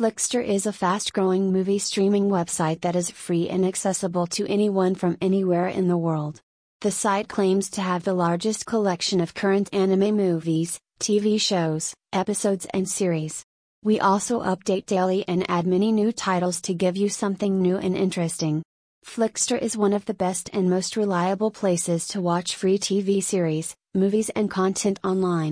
Flixtor is a fast growing movie streaming website that is free and accessible to anyone from anywhere in the world. The site claims to have the largest collection of current anime movies, TV shows, episodes, and series. We also update daily and add many new titles to give you something new and interesting. Flixtor is one of the best and most reliable places to watch free TV series, movies, and content online.